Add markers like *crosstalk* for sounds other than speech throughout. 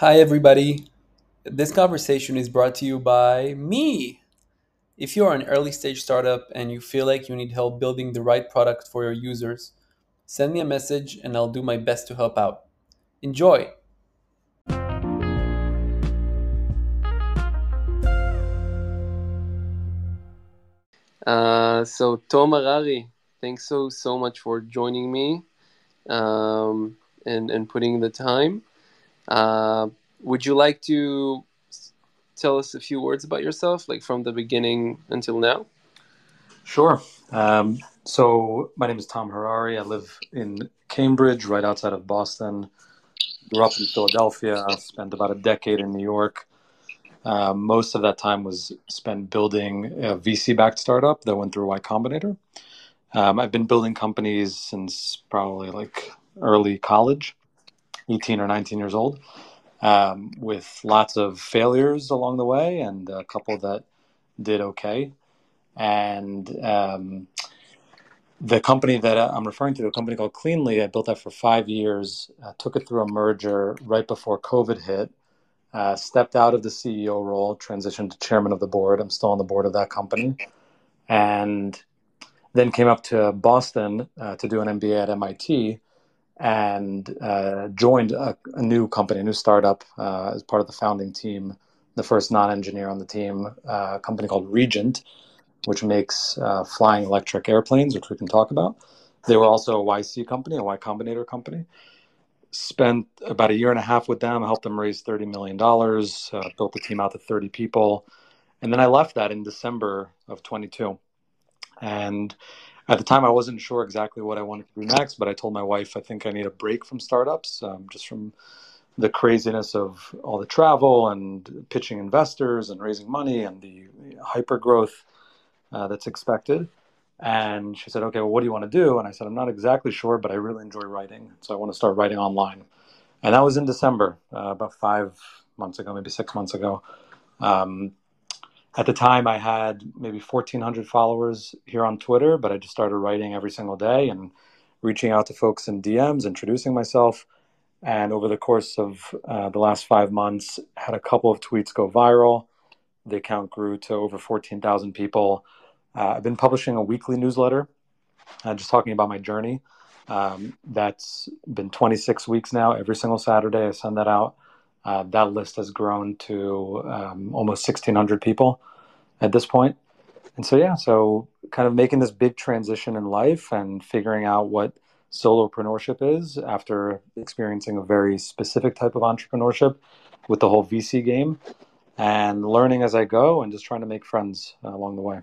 Hi, everybody. This conversation is brought to you by me. If you are an early stage startup and you feel like you need help building the right product for your users, send me a message and I'll do my best to help out. Enjoy! Uh, so, Tom Harari, thanks so, so much for joining me um, and, and putting the time. Uh, would you like to tell us a few words about yourself, like from the beginning until now? Sure. Um, so my name is Tom Harari. I live in Cambridge, right outside of Boston. Grew up in Philadelphia. Spent about a decade in New York. Uh, most of that time was spent building a VC-backed startup that went through Y Combinator. Um, I've been building companies since probably like early college, 18 or 19 years old um, with lots of failures along the way and a couple that did okay. And um, the company that I'm referring to, a company called Cleanly, I built that for five years, uh, took it through a merger right before COVID hit, uh, stepped out of the CEO role, transitioned to chairman of the board. I'm still on the board of that company. And then came up to Boston uh, to do an MBA at MIT and uh, joined a, a, new company, a new startup uh, as part of the founding team, the first non engineer on the team, uh, a company called Regent, which makes uh, flying electric airplanes, which we can talk about. They were also a YC company, a Y Combinator company. Spent about a year and a half with them, helped them raise $30 million, uh, built the team out to 30 people. And then I left that in December of 22. And at the time, I wasn't sure exactly what I wanted to do next, but I told my wife I think I need a break from startups, um, just from the craziness of all the travel and pitching investors and raising money and the hyper growth uh, that's expected. And she said, "Okay, well, what do you want to do?" And I said, "I'm not exactly sure, but I really enjoy writing, so I want to start writing online." And that was in December, uh, about five months ago, maybe six months ago. Um, at the time i had maybe 1400 followers here on twitter but i just started writing every single day and reaching out to folks in dms introducing myself. And over the course of uh, the last five months had a couple of tweets go viral. The account grew to over 14000 people. Uh, i've been publishing a weekly newsletter uh, just talking about my journey. Um, that's been 26 weeks now. Every single saturday i send that out uh, that list has grown to um, almost 1,600 people at this point. And so, yeah, so kind of making this big transition in life and figuring out what solopreneurship is after experiencing a very specific type of entrepreneurship with the whole VC game and learning as I go and just trying to make friends along the way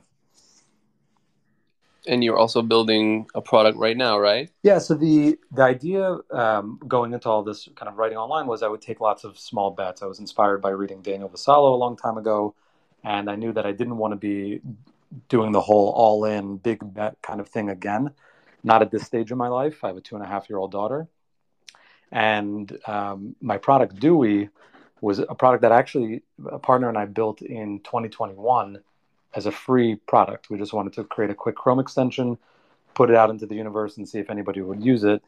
and you're also building a product right now, right? Yeah. So the the idea um, going into all this kind of writing online was I would take lots of small bets. I was inspired by reading Daniel Vassallo a long time ago, and I knew that I didn't want to be doing the whole all in big bet kind of thing again. Not at this stage in my life. I have a two and a half year old daughter, and um, my product Dewey was a product that actually a partner and I built in 2021 as a free product. We just wanted to create a quick Chrome extension, put it out into the universe, and see if anybody would use it.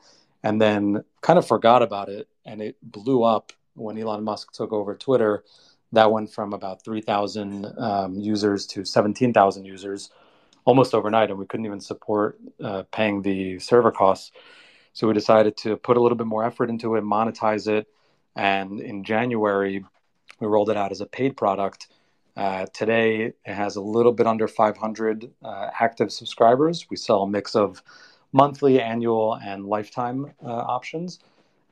And then kind of forgot about it, and it blew up when Elon Musk took over Twitter. That went from about 3,000 um, users to 17,000 users almost overnight, and we couldn't even support uh, paying the server costs. So we decided to put a little bit more effort into it, monetize it. And in January, we rolled it out as a paid product uh, today, it has a little bit under 500 uh, active subscribers. We sell a mix of monthly, annual, and lifetime uh, options.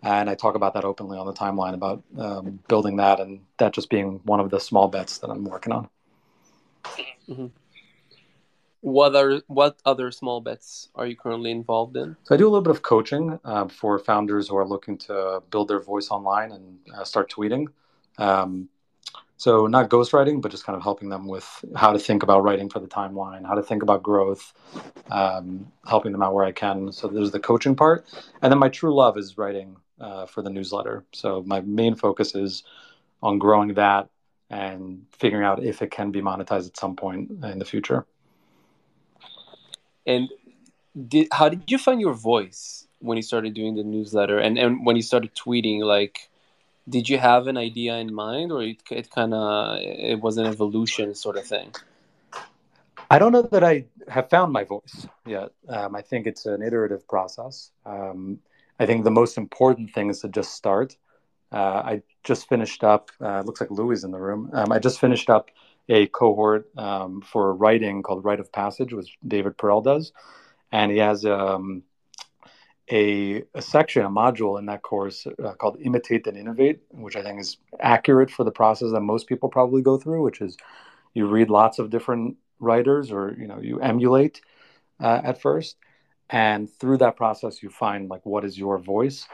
And I talk about that openly on the timeline about um, building that and that just being one of the small bets that I'm working on. Mm-hmm. What are what other small bets are you currently involved in? So I do a little bit of coaching uh, for founders who are looking to build their voice online and uh, start tweeting. Um, so not ghostwriting, but just kind of helping them with how to think about writing for the timeline, how to think about growth, um, helping them out where I can. So there's the coaching part, and then my true love is writing uh, for the newsletter. So my main focus is on growing that and figuring out if it can be monetized at some point in the future. And did, how did you find your voice when you started doing the newsletter and, and when you started tweeting? Like, did you have an idea in mind, or it, it kind of it was an evolution sort of thing? I don't know that I have found my voice yet. Um, I think it's an iterative process. Um, I think the most important thing is to just start. Uh, I just finished up. Uh, looks like Louis in the room. Um, I just finished up a cohort um, for writing called Write of Passage, which David Perell does, and he has um, a, a, section, a module in that course uh, called Imitate and Innovate, which I think is accurate for the process that most people probably go through, which is you read lots of different writers or you know you emulate uh, at first. And through that process you find like what is your voice.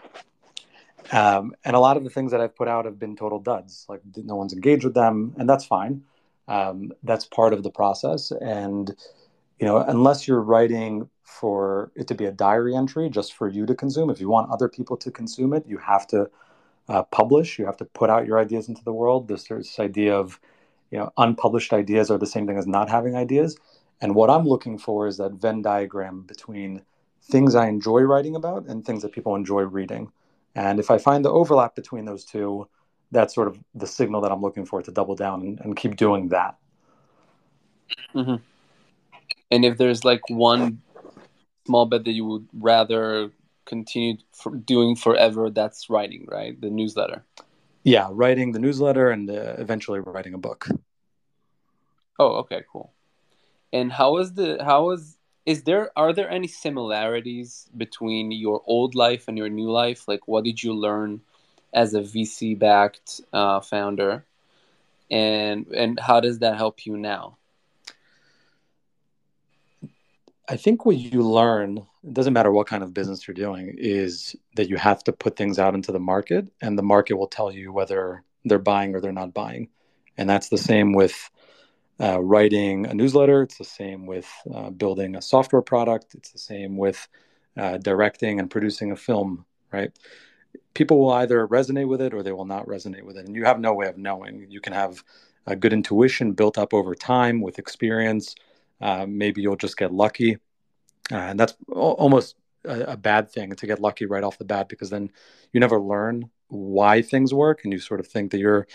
Um, and a lot of the things that i've put out have been total duds like no one's engaged with them and that's fine. Um, that's part of the process. And you know unless you're writing for it to be a diary entry just for you to consume if you want other people to consume it you have to uh, publish you have to put out your ideas into the world. There's this idea of you know unpublished ideas are the same thing as not having ideas. And what i'm looking for is that venn diagram between things i enjoy writing about and things that people enjoy reading. And if i find the overlap between those two that's sort of the signal that i'm looking for to double down and, and keep doing that. Mm-hmm. And if there's like one small bit that you would rather continue for doing forever that's writing right the newsletter yeah, writing the newsletter and uh, eventually writing a book. Oh, okay, cool. And how is the how is is there are there any similarities between your old life and your new life? Like, what did you learn as a VC backed uh, founder, and and how does that help you now? I think what you learn, it doesn't matter what kind of business you're doing, is that you have to put things out into the market and the market will tell you whether they're buying or they're not buying. And that's the same with uh, writing a newsletter. It's the same with uh, building a software product. It's the same with uh, directing and producing a film, right? People will either resonate with it or they will not resonate with it. And you have no way of knowing. You can have a good intuition built up over time with experience uh, maybe you'll just get lucky. Uh, and that's almost a, a, bad thing to get lucky right off the bat because then you never learn why things work and you sort of think that you're,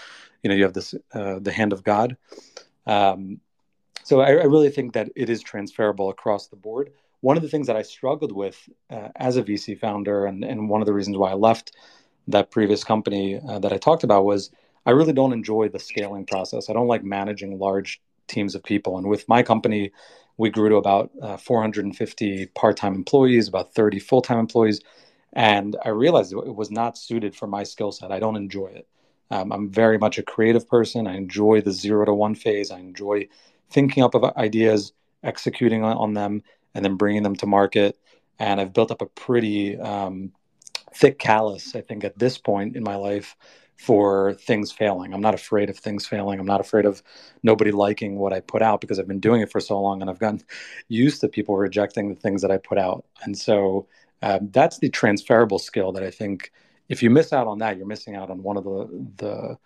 you know, you have this, uh, the hand of God. Um, so I, I, really think that it is transferable across the board. One of the things that I struggled with uh, as a VC founder, and, and one of the reasons why I left that previous company uh, that I talked about was I really don't enjoy the scaling process. I don't like managing large teams of people. And with my company, we grew to about uh, 450 part-time employees, about 30 full-time employees, and I realized it was not suited for my skill set. I don't enjoy it. Um, I'm very much a creative person. I enjoy the zero to one phase. I enjoy thinking up of ideas, executing on, them, and then bringing them to market. And I've built up a pretty um, thick callus, I think, at this point in my life for things failing. I'm not afraid of things failing. I'm not afraid of nobody liking what I put out because I've been doing it for so long and I've gotten *laughs* used to people rejecting the things that I put out. And so um, that's the transferable skill that I think if you miss out on that, you're missing out on one of the the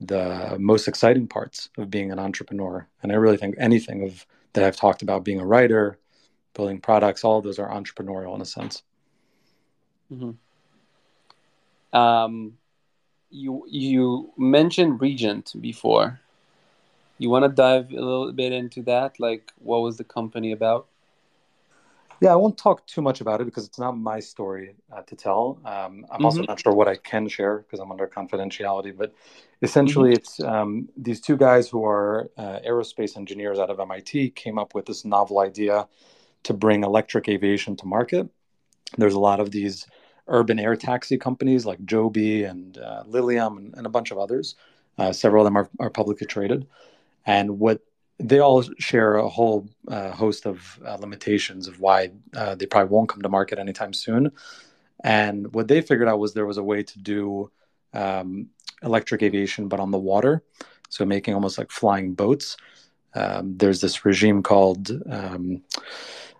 the most exciting parts of being an entrepreneur. And I really think anything of that I've talked about being a writer, building products, all of those are entrepreneurial in a sense. Mm-hmm. Um, you you mentioned Regent before. You want to dive a little bit into that? Like, what was the company about? Yeah, I won't talk too much about it because it's not my story uh, to tell. Um, I'm mm-hmm. also not sure what I can share because I'm under confidentiality. But essentially, mm-hmm. it's um, these two guys who are uh, aerospace engineers out of MIT came up with this novel idea to bring electric aviation to market. There's a lot of these urban air taxi companies like Joby and uh, Lilium and, and, a bunch of others. Uh, several of them are, are, publicly traded. And what they all share a whole uh, host of uh, limitations of why uh, they probably won't come to market anytime soon. And what they figured out was there was a way to do um, electric aviation, but on the water. So making almost like flying boats. Um, there's this regime called um,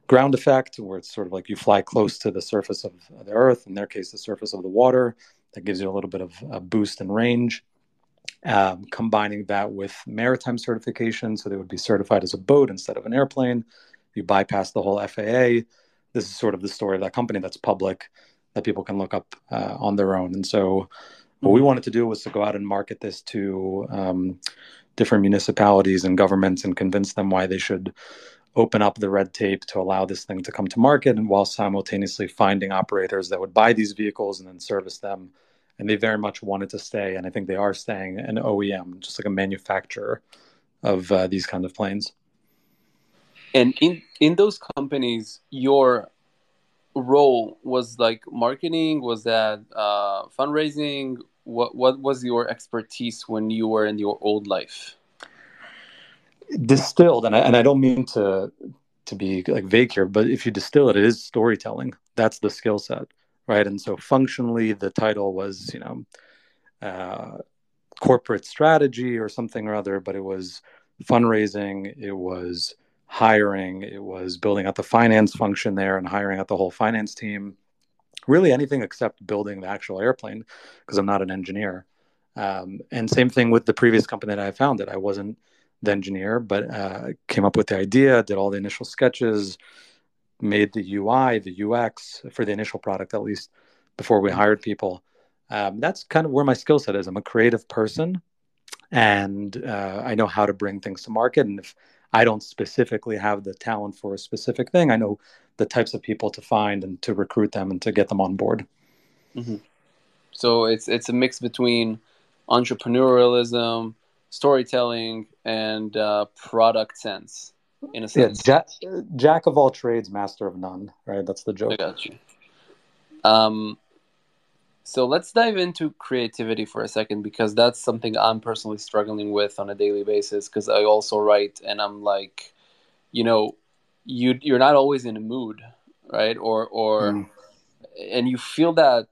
ground effect, where it's sort of like you fly close to the surface of the Earth, in their case, the surface of the water. That gives you a little bit of a boost in range. Um, combining that with maritime certification, so they would be certified as a boat instead of an airplane. You bypass the whole FAA. This is sort of the story of that company that's public that people can look up uh, on their own. And so What we wanted to do was to go out and market this to um, different municipalities and governments and convince them why they should open up the red tape to allow this thing to come to market and while simultaneously finding operators that would buy these vehicles and then service them. And they very much wanted to stay and i think they are staying an oem just like a manufacturer of uh, these kind of planes. And in in those companies your role was like marketing was that uh, fundraising? What what was your expertise when you were in your old life distilled and I, and I don't mean to to be like vague here but if you distill it it is storytelling. That's the skill set right? And so functionally the title was you know uh, corporate strategy or something or other but it was fundraising it was hiring it was building out the finance function there and hiring out the whole finance team. Really anything except building the actual airplane because i'm not an engineer. Um, and same thing with the previous company that i founded. I wasn't the engineer, but uh, came up with the idea, did all the initial sketches, made the UI, the UX for the initial product, at least before we hired people. Um, that's kind of where my skill set is. I'm a creative person, and uh, I know how to bring things to market. And if I don't specifically have the talent for a specific thing, I know the types of people to find and to recruit them and to get them on board. Mm-hmm. So it's it's a mix between entrepreneurialism, storytelling and uh, product sense in a sense. Yeah, jack, jack of all trades, master of none. Right, that's the joke. I got you. Um, so let's dive into creativity for a second because that's something I'm personally struggling with on a daily basis because I also write and I'm like, you know, you you're not always in a mood, right? Or or mm. and you feel that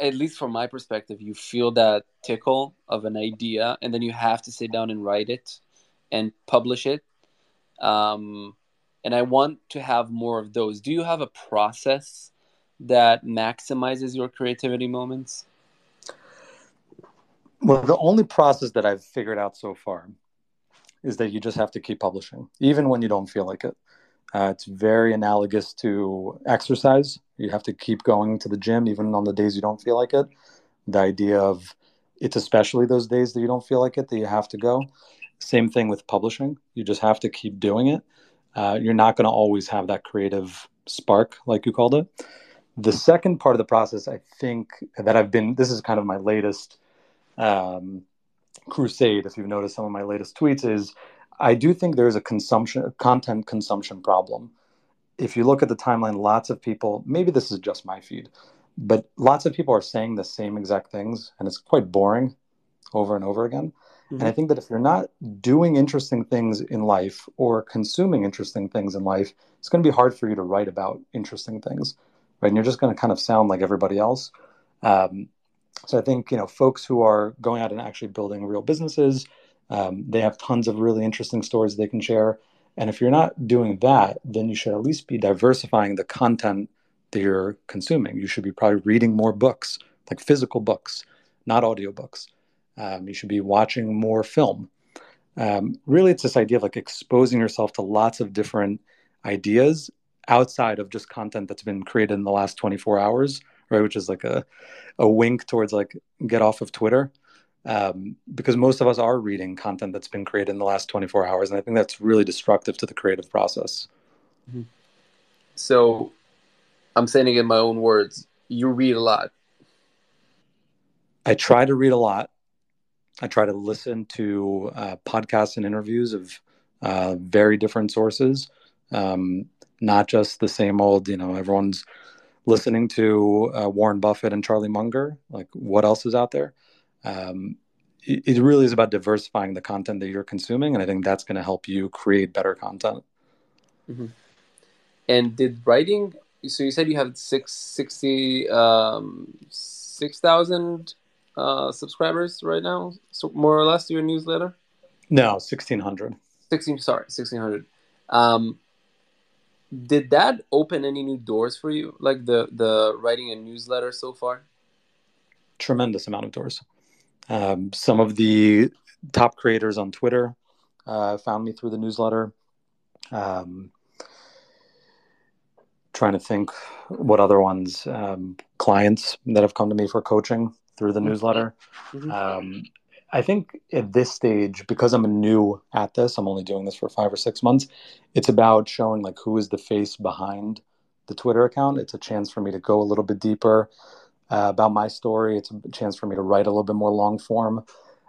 at least from my perspective, you feel that tickle of an idea, and then you have to sit down and write it and publish it. Um, and I want to have more of those. Do you have a process that maximizes your creativity moments? Well, the only process that I've figured out so far is that you just have to keep publishing, even when you don't feel like it. Uh, it's very analogous to exercise. You have to keep going to the gym even on the days you don't feel like it. The idea of it's especially those days that you don't feel like it that you have to go. Same thing with publishing. You just have to keep doing it. Uh, you're not going to always have that creative spark, like you called it. The second part of the process, I think that I've been, this is kind of my latest um, crusade. If you've noticed some of my latest tweets, is I do think there's a consumption content consumption problem. If you look at the timeline, lots of people, maybe this is just my feed, but lots of people are saying the same exact things and it's quite boring over and over again. Mm-hmm. And I think that if you're not doing interesting things in life or consuming interesting things in life, it's going to be hard for you to write about interesting things, right? And you're just going to kind of sound like everybody else. Um, so I think you know folks who are going out and actually building real businesses, um, they have tons of really interesting stories they can share. And if you're not doing that, then you should at least be diversifying the content that you're consuming. You should be probably reading more books, like physical books, not audiobooks. Um, you should be watching more film. Um, really, it's this idea of like exposing yourself to lots of different ideas outside of just content that's been created in the last 24 hours, right? Which is like a, a wink towards like get off of Twitter um, because most of us are reading content that's been created in the last 24 hours and i think that's really destructive to the creative process. Mm-hmm. so i'm saying it in my own words you read a lot. I try to read a lot. I try to listen to uh, podcasts and interviews of uh, very different sources um, not just the same old you know everyone's listening to uh, warren buffett and charlie munger. Like what else is out there um, it, it, really is about diversifying the content that you're consuming, and I think that's going to help you create better content. Mm-hmm. And did writing? So you said you have six sixty um, six thousand uh, subscribers right now, so more or less to your newsletter. No, sixteen hundred. Sixteen. Sorry, sixteen hundred. Um, did that open any new doors for you, like the the writing a newsletter so far? Tremendous amount of doors. Um, some of the top creators on Twitter uh, found me through the newsletter. Um, trying to think what other ones, um, clients that have come to me for coaching through the newsletter. Mm-hmm. Um, I think at this stage, because I'm new at this, I'm only doing this for five or six months. It's about showing like who is the face behind the Twitter account. It's a chance for me to go a little bit deeper uh, about my story. It's a chance for me to write a little bit more long form.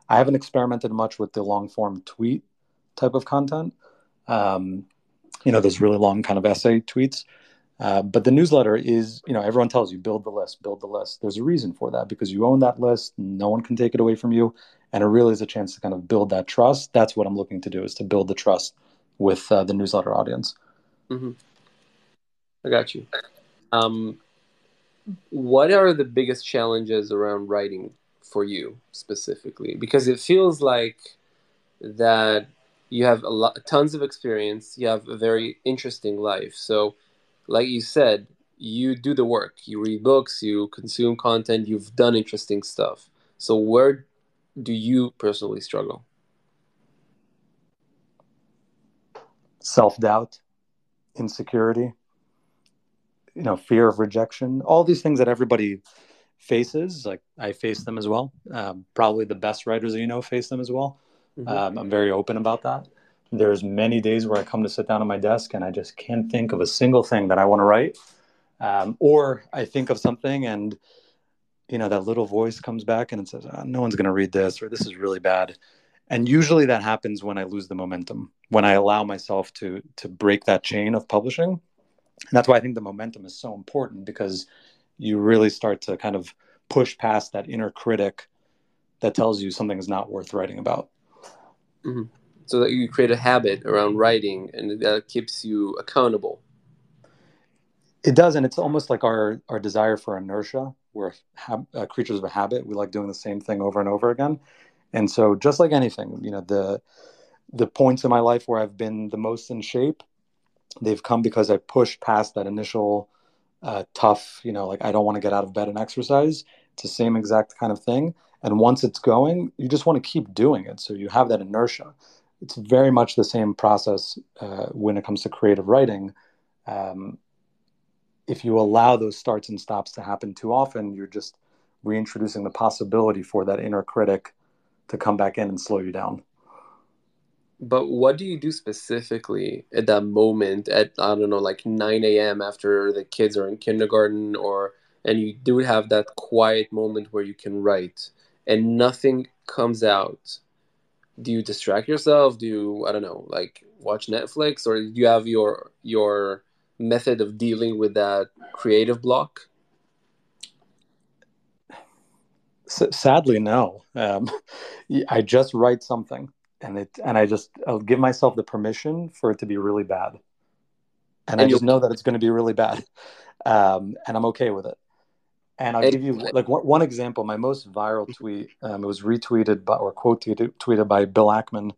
I haven't experimented much with the long form tweet type of content. Um, you know, those really long kind of essay tweets. Uh, but the newsletter is, you know, everyone tells you build the list, build the list. There's a reason for that because you own that list. No one can take it away from you. And it really is a chance to kind of build that trust. That's what I'm looking to do is to build the trust with uh, the newsletter audience. Mm-hmm. I got you. Um, what are the biggest challenges around writing for you specifically? Because it feels like that you have a lot, tons of experience. You have a very interesting life. So, like you said, you do the work. You read books. You consume content. You've done interesting stuff. So, where do you personally struggle? Self doubt, insecurity, you know, fear of rejection, all these things that everybody faces. Like I face them as well. Um, probably the best writers that you know face them as well. Mm-hmm. Um, I'm very open about that. There's many days where I come to sit down at my desk and I just can't think of a single thing that I want to write. Um, or I think of something and you know that little voice comes back and it says oh, no one's going to read this or this is really bad and usually that happens when i lose the momentum when i allow myself to to break that chain of publishing and that's why i think the momentum is so important because you really start to kind of push past that inner critic that tells you something is not worth writing about mm-hmm. so that you create a habit around writing and that keeps you accountable it does and it's almost like our our desire for inertia we're ha- uh, creatures of habit. We like doing the same thing over and over again. And so, just like anything, you know, the the points in my life where I've been the most in shape, they've come because I pushed past that initial uh, tough, you know, like I don't want to get out of bed and exercise. It's the same exact kind of thing. And once it's going, you just want to keep doing it. So you have that inertia. It's very much the same process uh, when it comes to creative writing. Um, if you allow those starts and stops to happen too often, you're just reintroducing the possibility for that inner critic to come back in and slow you down. But what do you do specifically at that moment at I don't know like 9 a.m. after the kids are in kindergarten or and you do have that quiet moment where you can write and nothing comes out? Do you distract yourself? Do you I don't know like watch Netflix or do you have your your method of dealing with that creative block? S- sadly, no. Um, *laughs* I just write something, and it, and I just I'll give myself the permission for it to be really bad, and, and I just know that it's going to be really bad, *laughs* um, and I'm okay with it. And I'll give you like one, one, example. My most viral tweet, um, it was retweeted by or quoted tweeted by Bill Ackman.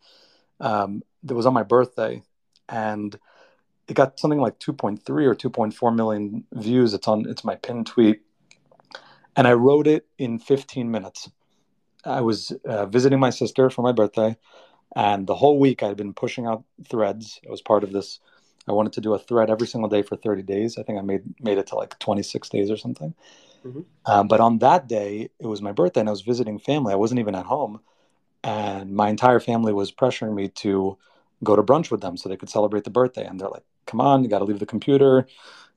Um, that was on my birthday, and it got something like 2.3 or 2.4 million views. It's on it's my pinned tweet, and I wrote it in 15 minutes. I was uh, visiting my sister for my birthday, and the whole week I had been pushing out threads. It was part of this. I wanted to do a thread every single day for 30 days. I think I made made it to like 26 days or something. Mm-hmm. Um, but on that day, it was my birthday, and I was visiting family. I wasn't even at home, and my entire family was pressuring me to go to brunch with them so they could celebrate the birthday. And they're like, come on, you got to leave the computer.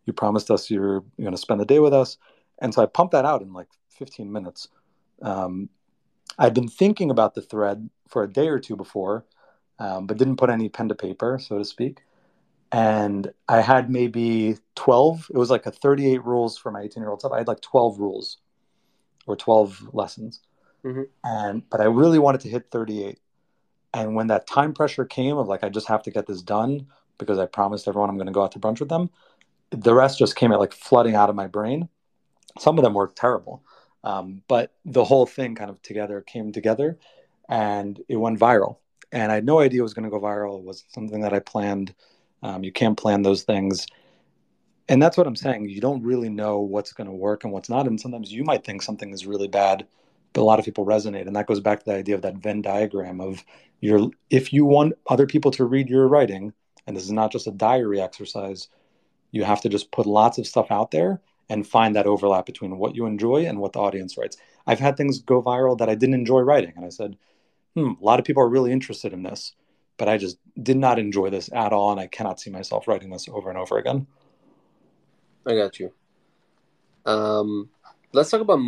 You promised us you're, you're going to spend the day with us. And so I pumped that out in like 15 minutes. Um, I'd been thinking about the thread for a day or two before, um, but didn't put any pen to paper, so to speak. And I had maybe 12, it was like a 38 rules for my 18 year old self. I had like 12 rules or 12 lessons. Mm-hmm. And, but I really wanted to hit 38. And when that time pressure came of like, I just have to get this done, because I promised everyone I'm going to go out to brunch with them. The rest just came at like flooding out of my brain. Some of them were terrible, um, but the whole thing kind of together came together, and it went viral. And I had no idea it was going to go viral. It was something that I planned. Um, you can't plan those things, and that's what I'm saying. You don't really know what's going to work and what's not, and sometimes you might think something is really bad, but a lot of people resonate, and that goes back to the idea of that Venn diagram of your. If you want other people to read your writing, and this is not just a diary exercise you have to just put lots of stuff out there and find that overlap between what you enjoy and what the audience writes. I've had things go viral that I didn't enjoy writing, and I said, "Hmm, a lot of people are really interested in this, but I just did not enjoy this at all, and I cannot see myself writing this over and over again." I got you. Um, let's talk about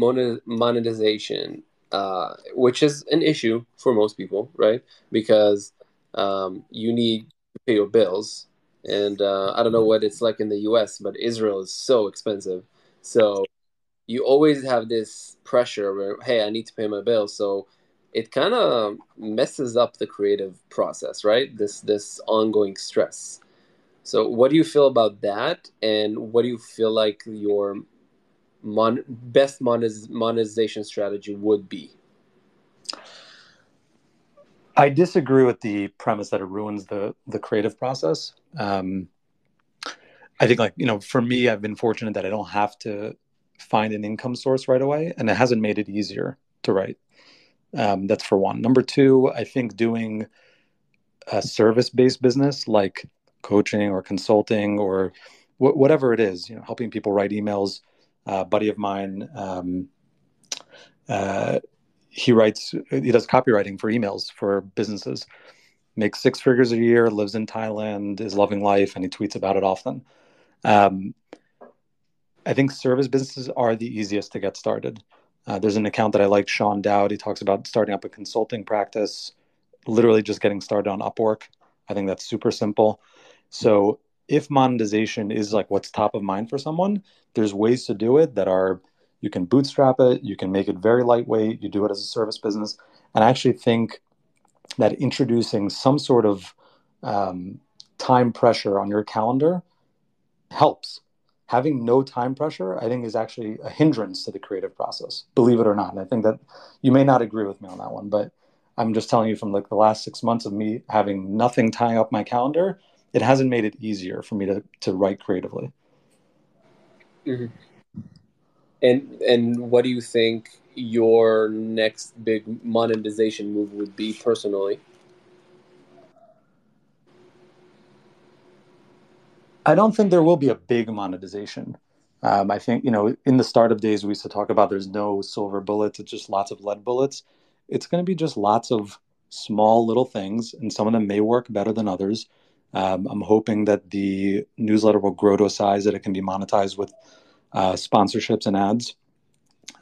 monetization, uh, which is an issue for most people, right? Because um, you need to pay your bills, and uh, I don't know what it's like in the U.S., but Israel is so expensive. So you always have this pressure where, hey, I need to pay my bills. So it kind of messes up the creative process, right? This this ongoing stress. So what do you feel about that, and what do you feel like your mon- best monetiz- monetization strategy would be? I disagree with the premise that it ruins the the creative process. Um, I think, like you know, for me, I've been fortunate that I don't have to find an income source right away, and it hasn't made it easier to write. Um, that's for one. Number two, I think doing a service based business like coaching or consulting or wh- whatever it is, you know, helping people write emails. Uh, buddy of mine, um, uh, he writes he does copywriting for emails for businesses makes six figures a year lives in thailand is loving life and he tweets about it often um, i think service businesses are the easiest to get started uh, there's an account that i like sean dowd he talks about starting up a consulting practice literally just getting started on upwork i think that's super simple so if monetization is like what's top of mind for someone there's ways to do it that are you can bootstrap it, you can make it very lightweight, you do it as a service business. And I actually think that introducing some sort of um, time pressure on your calendar helps. Having no time pressure, I think, is actually a hindrance to the creative process, believe it or not. And I think that you may not agree with me on that one, but I'm just telling you from like the last six months of me having nothing tying up my calendar, it hasn't made it easier for me to, to write creatively. Mm-hmm. And and what do you think your next big monetization move would be personally? I don't think there will be a big monetization. Um, I think you know, in the startup days, we used to talk about there's no silver bullets; it's just lots of lead bullets. It's going to be just lots of small little things, and some of them may work better than others. Um, I'm hoping that the newsletter will grow to a size that it can be monetized with uh, sponsorships and ads.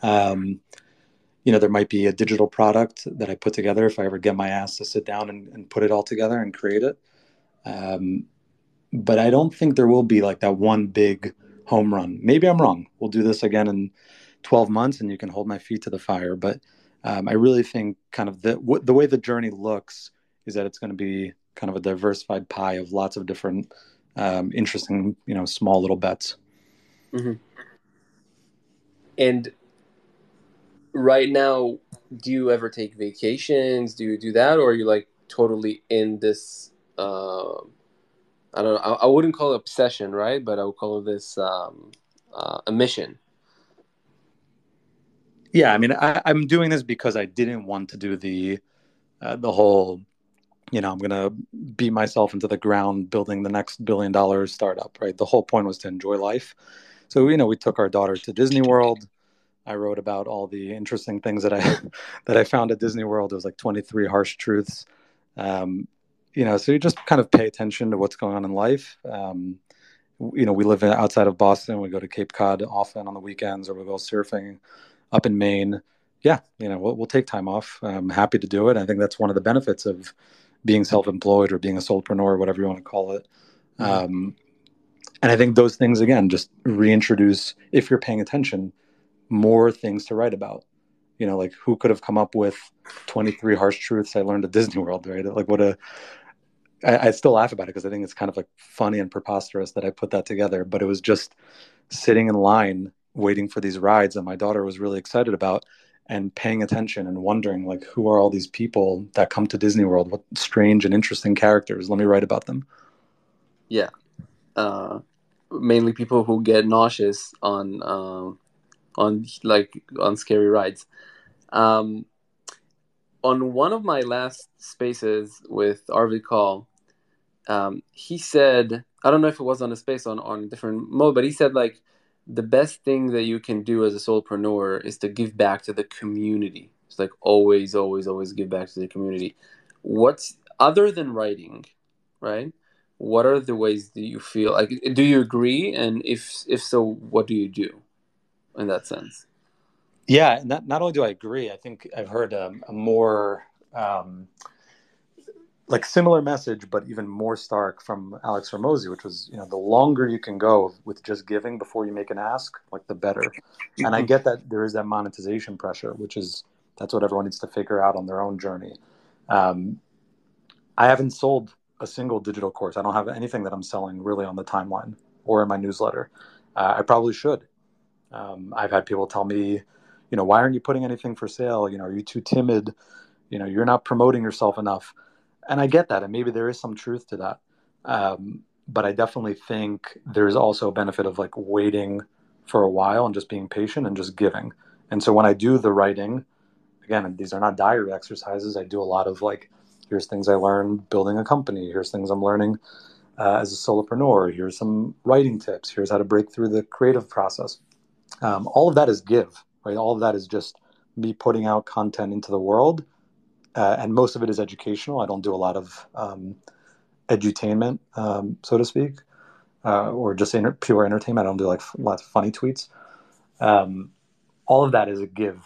Um, you know, there might be a digital product that I put together if I ever get my ass to sit down and, and put it all together and create it. Um, but I don't think there will be like that one big home run. Maybe I'm wrong. We'll do this again in 12 months and you can hold my feet to the fire. But um, I really think kind of the, w- the way the journey looks is that it's going to be kind of a diversified pie of lots of different um, interesting, you know, small little bets. Mm-hmm. And right now, do you ever take vacations? Do you do that, or are you like totally in this? Uh, I don't know. I, I, wouldn't call it obsession, right? But I would call this um, uh, a mission. Yeah, I mean, I, am doing this because I didn't want to do the uh, the whole. You know, I'm gonna beat myself into the ground building the next billion dollar startup. Right. The whole point was to enjoy life. So you know, we took our daughter to Disney World. I wrote about all the interesting things that I *laughs* that I found at Disney World. It was like 23 harsh truths. Um, you know, so you just kind of pay attention to what's going on in life. Um, you know, we live outside of Boston. We go to Cape Cod often on the weekends, or we go surfing up in Maine. Yeah, you know, we'll, we'll take time off. I'm happy to do it. I think that's one of the benefits of being self-employed or being a solopreneur, whatever you want to call it. Mm-hmm. Um, and I think those things again just reintroduce, if you're paying attention, more things to write about. You know, like who could have come up with 23 harsh truths I learned at Disney World, right? Like what a I, I still laugh about it because I think it's kind of like funny and preposterous that I put that together. But it was just sitting in line waiting for these rides that my daughter was really excited about and paying attention and wondering like who are all these people that come to Disney World? What strange and interesting characters. Let me write about them. Yeah. Uh, mainly people who get nauseous on um, on like on scary rides. Um, on one of my last spaces with Arvid Kahl, um, he said, I don't know if it was on a space on on different mode, but he said like the best thing that you can do as a solopreneur is to give back to the community. It's like always, always, always give back to the community. What's other than writing, right? What are the ways that you feel like? Do you agree? And if if so, what do you do in that sense? Yeah, not not only do I agree, I think I've heard a, a more um, like similar message, but even more stark from Alex Hormozi, which was, you know, the longer you can go with just giving before you make an ask, like the better. And I mm-hmm. get that there is that monetization pressure, which is that's what everyone needs to figure out on their own journey. Um, I haven't sold a single digital course. I don't have anything that I'm selling really on the timeline or in my newsletter. Uh, I probably should. Um, I've had people tell me, you know, why aren't you putting anything for sale? You know, are you too timid? You know, you're not promoting yourself enough and I get that, and maybe there is some truth to that. Um, but I definitely think there's also a benefit of like waiting for a while and just being patient and just giving. And so when I do the writing, again, these are not diary exercises. I do a lot of like, here's things I learned building a company. Here's things I'm learning uh, as a solopreneur. Here's some writing tips. Here's how to break through the creative process. Um, all of that is give, right? All of that is just me putting out content into the world uh, and most of it is educational. I don't do a lot of um, edutainment, um, so to speak, uh, or just inter- pure entertainment. I don't do like lots of funny tweets. Um, all of that is a give,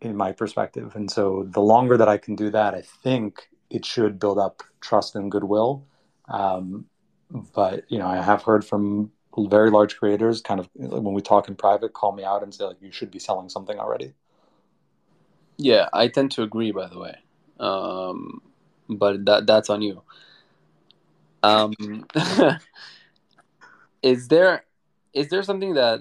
in my perspective. And so the longer that I can do that, I think it should build up trust and goodwill. Um, but you know, I have heard from very large creators, kind of when we talk in private, call me out and say like, you should be selling something already. Yeah, I tend to agree. By the way, um, but that that's on you. Um, *laughs* is there is there something that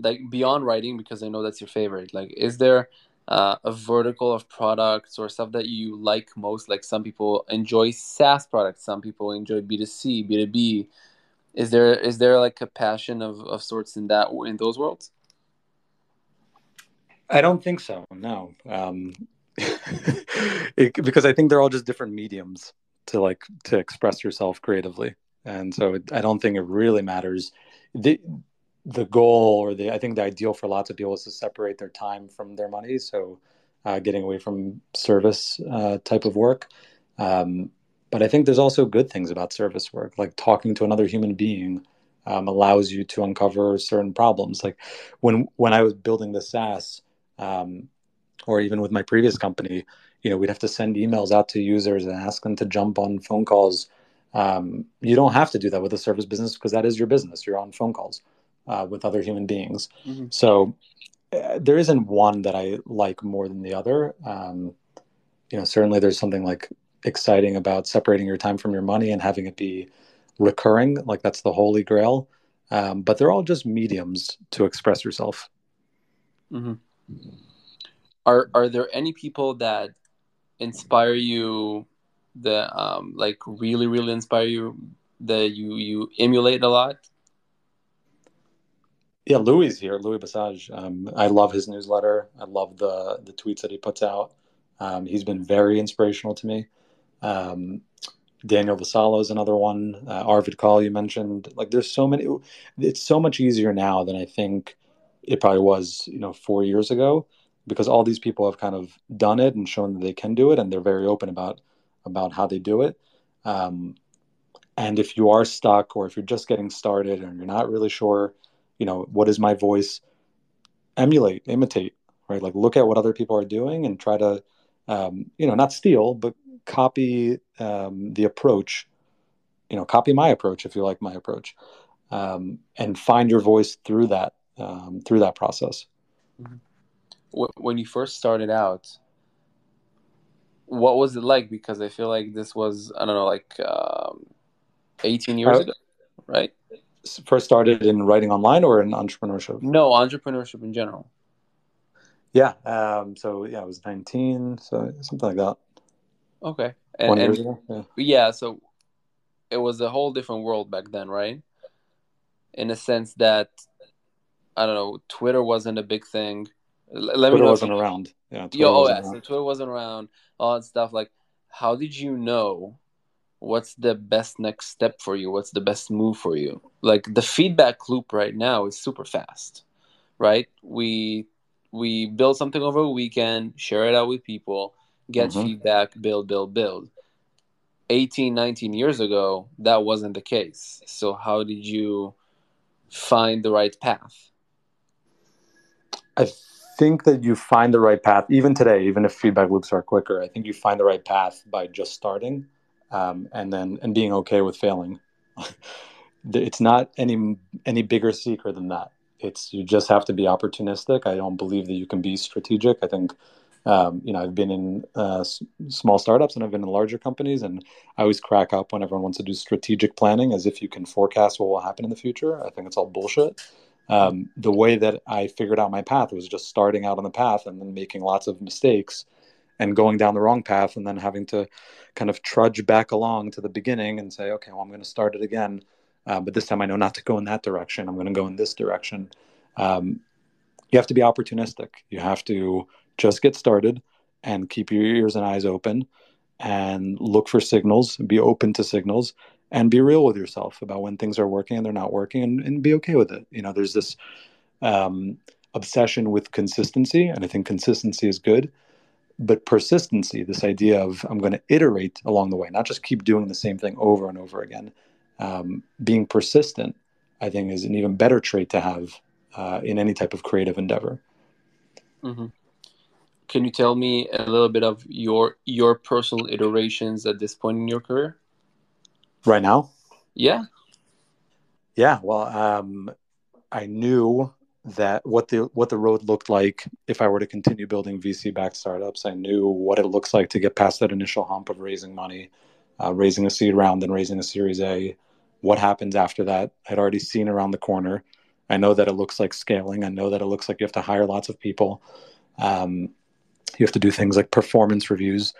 like beyond writing because I know that's your favorite? Like, is there uh, a vertical of products or stuff that you like most? Like, some people enjoy SaaS products, some people enjoy B two C, B two B. Is there is there like a passion of, of sorts in that in those worlds? I don't think so. No, um, *laughs* it, because I think they're all just different mediums to like to express yourself creatively, and so it, I don't think it really matters. the The goal, or the I think the ideal for lots of people is to separate their time from their money. So, uh, getting away from service uh, type of work. Um, but I think there's also good things about service work, like talking to another human being. Um, allows you to uncover certain problems. Like when when I was building the SaaS, um, or even with my previous company, you know, we'd have to send emails out to users and ask them to jump on phone calls. Um, you don't have to do that with a service business because that is your business. You're on phone calls uh, with other human beings. Mm-hmm. So uh, there isn't one that I like more than the other. Um, you know, certainly there's something like exciting about separating your time from your money and having it be recurring. Like that's the holy grail. Um, but they're all just mediums to express yourself. Mm-hmm are are there any people that inspire you that um like really really inspire you that you you emulate a lot yeah louis here louis Bassage. Um, i love his newsletter i love the the tweets that he puts out um, he's been very inspirational to me um, daniel vassallo is another one. Uh, arvid Kahl you mentioned. Like there's so many it's so much easier now than i think it probably was you know four years ago because all these people have kind of done it and shown that they can do it and they're very open about about how they do it. Um, and if you are stuck or if you're just getting started and you're not really sure you know what is my voice emulate imitate right? Like look at what other people are doing and try to um, you know not steal but copy um, the approach you know copy my approach if you like my approach um, and find your voice through that um, through that process mm-hmm when you first started out, what was it like? Because I feel like this was I don't know, like um, 18 years uh, ago, right? First started in writing online or in entrepreneurship? No, entrepreneurship in general. Yeah. Um, so yeah, I was 19, so something like that. Okay. And, years ago. Yeah. yeah. So it was a whole different world back then, right? In a sense that I don't know, Twitter wasn't a big thing let Twitter me know wasn't if, around. Yeah, Twitter Yo, oh, yeah, so Twitter wasn't around. All that stuff. Like, how did you know what's the best next step for you what's the best move for you like the feedback loop right now is super fast right we we build something over a weekend share it out with people get mm-hmm. feedback build build build 18 19 years ago that wasn't the case so how did you find the right path i think that you find the right path even today even if feedback loops are quicker i think you find the right path by just starting um, and then and being okay with failing. *laughs* it's not any any bigger secret than that. It's you just have to be opportunistic. I don't believe that you can be strategic. I think um, you know I've been in uh, s- small startups and I've been in larger companies, and I always crack up when everyone wants to do strategic planning as if you can forecast what will happen in the future. I think it's all bullshit. Um, the way that I figured out my path was just starting out on the path and then making lots of mistakes and going down the wrong path and then having to kind of trudge back along to the beginning and say okay well i'm going to start it again uh, but this time i know not to go in that direction i'm going to go in this direction um, you have to be opportunistic. You have to just get started and keep your ears and eyes open and look for signals be open to signals and be real with yourself about when things are working and they're not working and, and be okay with it. You know there's this um, obsession with consistency and i think consistency is good but persistency this idea of i'm going to iterate along the way not just keep doing the same thing over and over again um, being persistent i think is an even better trait to have uh, in any type of creative endeavor mm-hmm. can you tell me a little bit of your your personal iterations at this point in your career right now yeah yeah well um, i knew that what the what the road looked like if I were to continue building VC backed startups. I knew what it looks like to get past that initial hump of raising money, uh, raising a seed round, and raising a Series A. What happens after that? I'd already seen around the corner. I know that it looks like scaling. I know that it looks like you have to hire lots of people. Um, you have to do things like performance reviews,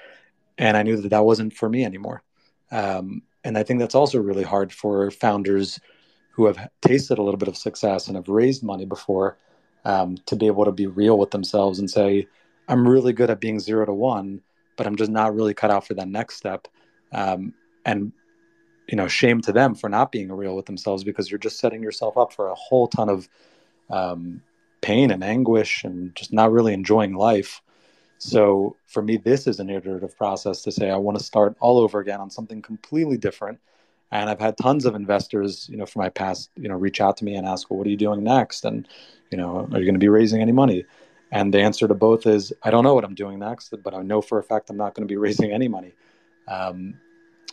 and I knew that that wasn't for me anymore. Um, and I think that's also really hard for founders who have tasted a little bit of success and have raised money before um, to be able to be real with themselves and say, I'm really good at being zero to one, but I'm just not really cut out for that next step. Um, and you know, shame to them for not being real with themselves because you're just setting yourself up for a whole ton of um, pain and anguish and just not really enjoying life. So for me, this is an iterative process to say I want to start all over again on something completely different and I've had tons of investors, you know, from my past, you know, reach out to me and ask, well, what are you doing next? And, you know, are you going to be raising any money? And the answer to both is, I don't know what I'm doing next, but I know for a fact I'm not going to be *laughs* raising any money. Um,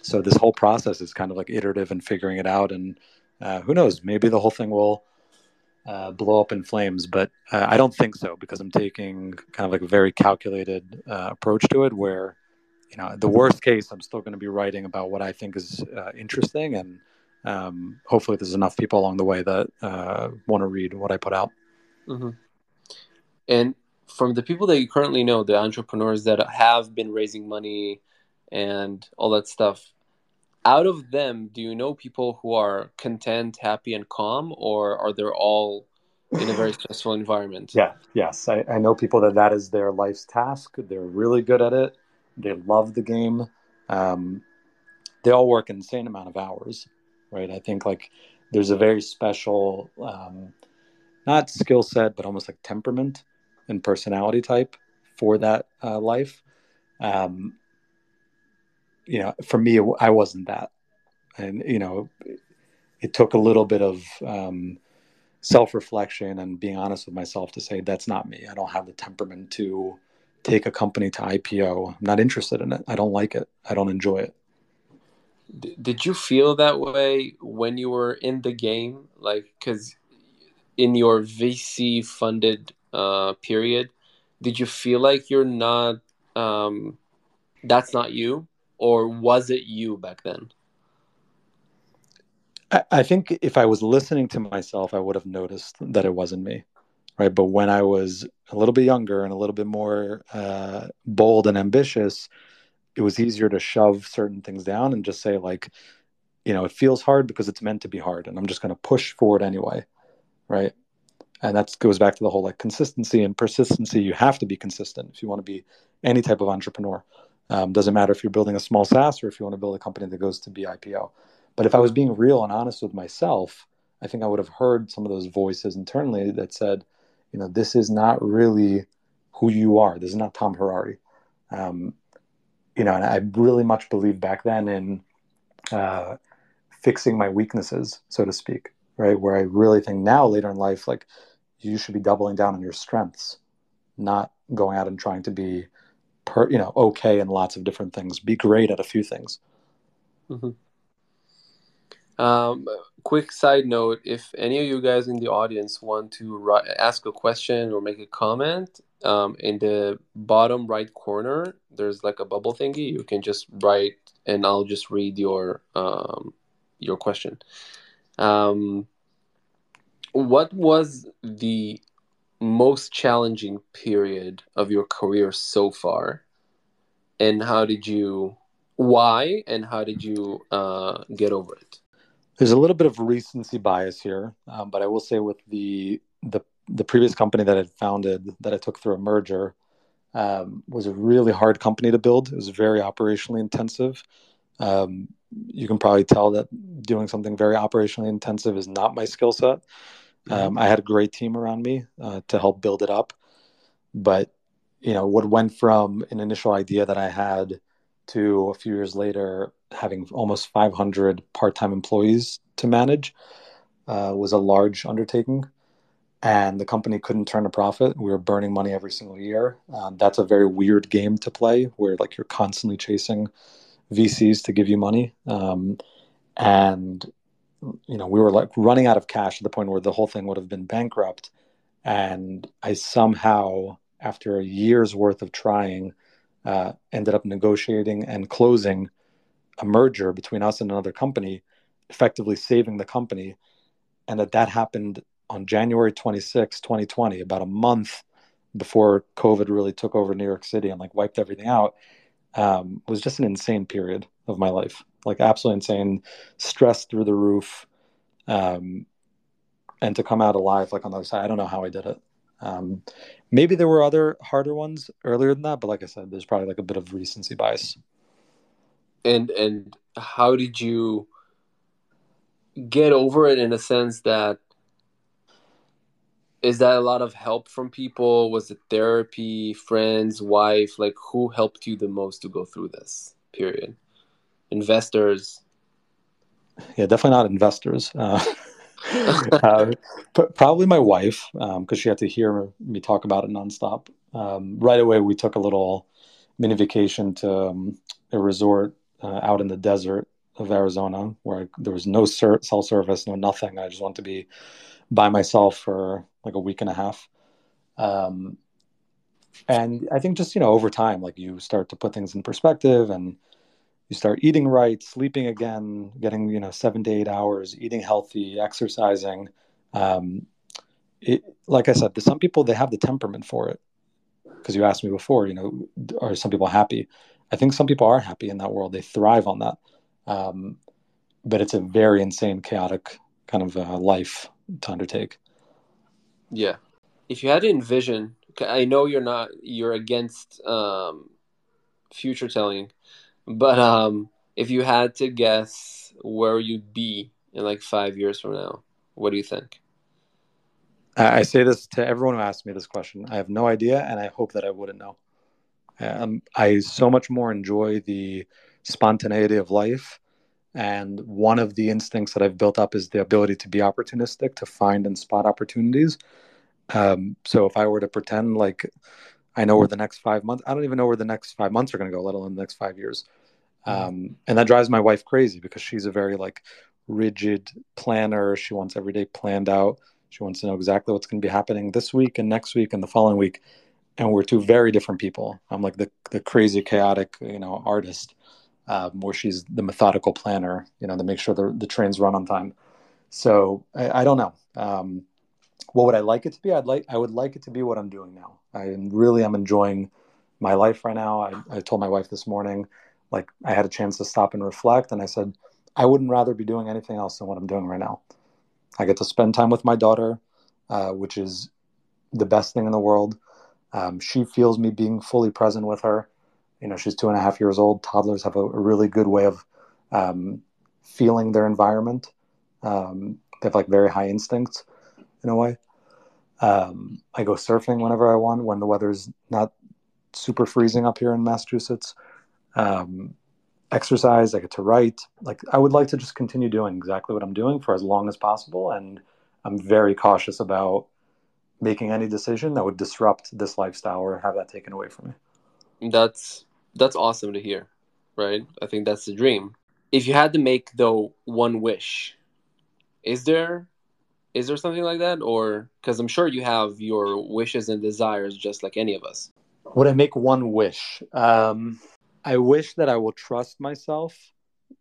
so this whole process is kind of like iterative and figuring it out. And uh, who knows, maybe the whole thing will uh, blow up in flames, but uh, I don't think so because I'm taking kind of like a very calculated uh, approach to it where you know, the worst case, I'm still going to be writing about what I think is uh, interesting, and um, hopefully, there's enough people along the way that uh, want to read what I put out. Mm-hmm. And from the people that you currently know, the entrepreneurs that have been raising money and all that stuff, out of them, do you know people who are content, happy, and calm, or are they all in a very *laughs* stressful environment? Yeah, yes, I, I know people that that is their life's task. They're really good at it they love the game. Um, they all work insane amount of hours, right? I think like there's a very special, um, not skill set, but almost like temperament and personality type for that uh, life. Um, you know, for me, I wasn't that, and you know, it took a little bit of um, self-reflection and being honest with myself to say that's not me. I don't have the temperament to take a company to IPO. I'm not interested in it. I don't like it. I don't enjoy it. Did you feel that way when you were in the game? Like, because in your VC funded uh, period, did you feel like you're not, um, that's not you? Or was it you back then? I, I think if I was listening to myself, I would have noticed that it wasn't me right? But when I was a little bit younger and a little bit more uh, bold and ambitious, it was easier to shove certain things down and just say like, you know, it feels hard because it's meant to be hard, and I'm just going to push forward anyway, right? And that goes back to the whole like consistency and persistency. You have to be consistent if you want to be any type of entrepreneur. Um, doesn't matter if you're building a small SaaS or if you want to build a company that goes to be IPO. But if I was being real and honest with myself, I think I would have heard some of those voices internally that said, you know, this is not really who you are. This is not Tom Harari. Um, you know, and I really much believed back then in uh, fixing my weaknesses, so to speak, right? Where I really think now, later in life, like you should be doubling down on your strengths, not going out and trying to be, per, you know, okay in lots of different things. Be great at a few things. Mm-hmm. Um, quick side note: If any of you guys in the audience want to ri- ask a question or make a comment, um, in the bottom right corner, there's like a bubble thingy. You can just write, and I'll just read your um, your question. Um, what was the most challenging period of your career so far, and how did you? Why and how did you uh, get over it? There's a little bit of recency bias here, um, but I will say with the the the previous company that I founded that I took through a merger um, was a really hard company to build. It was very operationally intensive. Um, you can probably tell that doing something very operationally intensive is not my skill set. Um, I had a great team around me uh, to help build it up, but you know what went from an initial idea that I had to a few years later having almost 500 part-time employees to manage uh, was a large undertaking and the company couldn't turn a profit. We were burning money every single year. Um, that's a very weird game to play, where like you're constantly chasing VCs to give you money, um, and you know we were like running out of cash to the point where the whole thing would have been bankrupt. And I somehow, after a year's worth of trying, uh, ended up negotiating and closing a merger between us and another company, effectively saving the company. And that that happened on January 26, 2020, about a month before COVID really took over New York City and like wiped everything out, um, was just an insane period of my life. Like absolutely insane, stress through the roof. Um, and to come out alive, like on the other side, I don't know how I did it. Um, maybe there were other harder ones earlier than that, but like I said, there's probably like a bit of recency bias. And and how did you get over it in a sense that is that a lot of help from people? Was it therapy friends wife? Like who helped you the most to go through this period? Investors. Yeah definitely not investors. Uh, *laughs* uh, probably my wife because um, she had to hear me talk about it nonstop. Um, right away we took a little mini vacation to um, a resort uh, out in the desert of arizona where I, there was no cell service no nothing. I just wanted to be by myself for like a week and a half. Um, and I think just, you know, over time, like you start to put things in perspective and you start eating right, sleeping again, getting, you know, seven to eight hours, eating healthy, exercising. Um, it, like I said, some people, they have the temperament for it. Because you asked me before, you know, are some people happy? I think some people are happy in that world. They thrive on that. Um, but it's a very insane, chaotic kind of uh, life to undertake. Yeah. If you had to envision, I know you're not, you're against um, future telling, but um, if you had to guess where you'd be in like five years from now, what do you think? I say this to everyone who asks me this question. I have no idea, and I hope that I wouldn't know. Um, I so much more enjoy the spontaneity of life and one of the instincts that I've built up is the ability to be opportunistic, to find and spot opportunities. Um, so if I were to pretend like I know where the next five months, I don't even know where the next five months are going to go, let alone the next five years. Mm-hmm. Um, and that drives my wife crazy because she's a very like rigid planner. She wants every day planned out. She wants to know exactly what's going to be happening this week and next week and the following week. And we're two very different people. I'm like the the crazy, chaotic, you know, artist um, where she's the methodical planner, you know, to make sure the, the trains run on time. So I, I don't know. Um, what would I like it to be? I'd like I would like it to be what I'm doing now. I really am enjoying my life right now. I, I told my wife this morning, like I had a chance to stop and reflect, and I said I wouldn't rather be doing anything else than what I'm doing right now. I get to spend time with my daughter, uh, which is the best thing in the world. Um, she feels me being fully present with her You know, she's two and a half years old. Toddlers have a, a really good way of um, feeling their environment. Um, they have like very high instincts in a way. Um, I go surfing whenever I want when the weather's not super freezing up here in Massachusetts. Um, exercise, I get to write. Like I would like to just continue doing exactly what I'm doing for as long as possible, and I'm very cautious about making any decision that would disrupt this lifestyle or have that taken away from me. That's that's awesome to hear, right? I think that's the dream. If you had to make though one wish, is there is there something like that or because i'm sure you have your wishes and desires just like any of us would i make one wish um, i wish that i will trust myself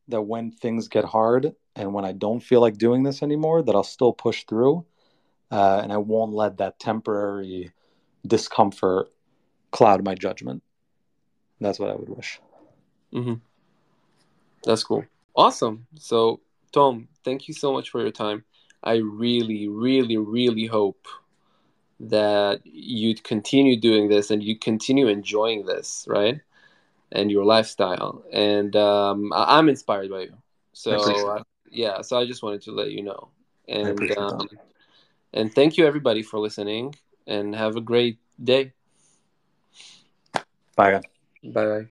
that when things get hard and when i don't feel like doing this anymore that i'll still push through uh, and i won't let that temporary discomfort cloud my judgment that's what i would wish mm-hmm. that's cool awesome so tom thank you so much for your time I really, really, really hope that you'd continue doing this and you continue enjoying this, right? And your lifestyle. And um, I- am inspired by you. So, uh, yeah, so I just wanted to let you know. And, um, and thank you, everybody, for listening and have a great day. Bye. Bye.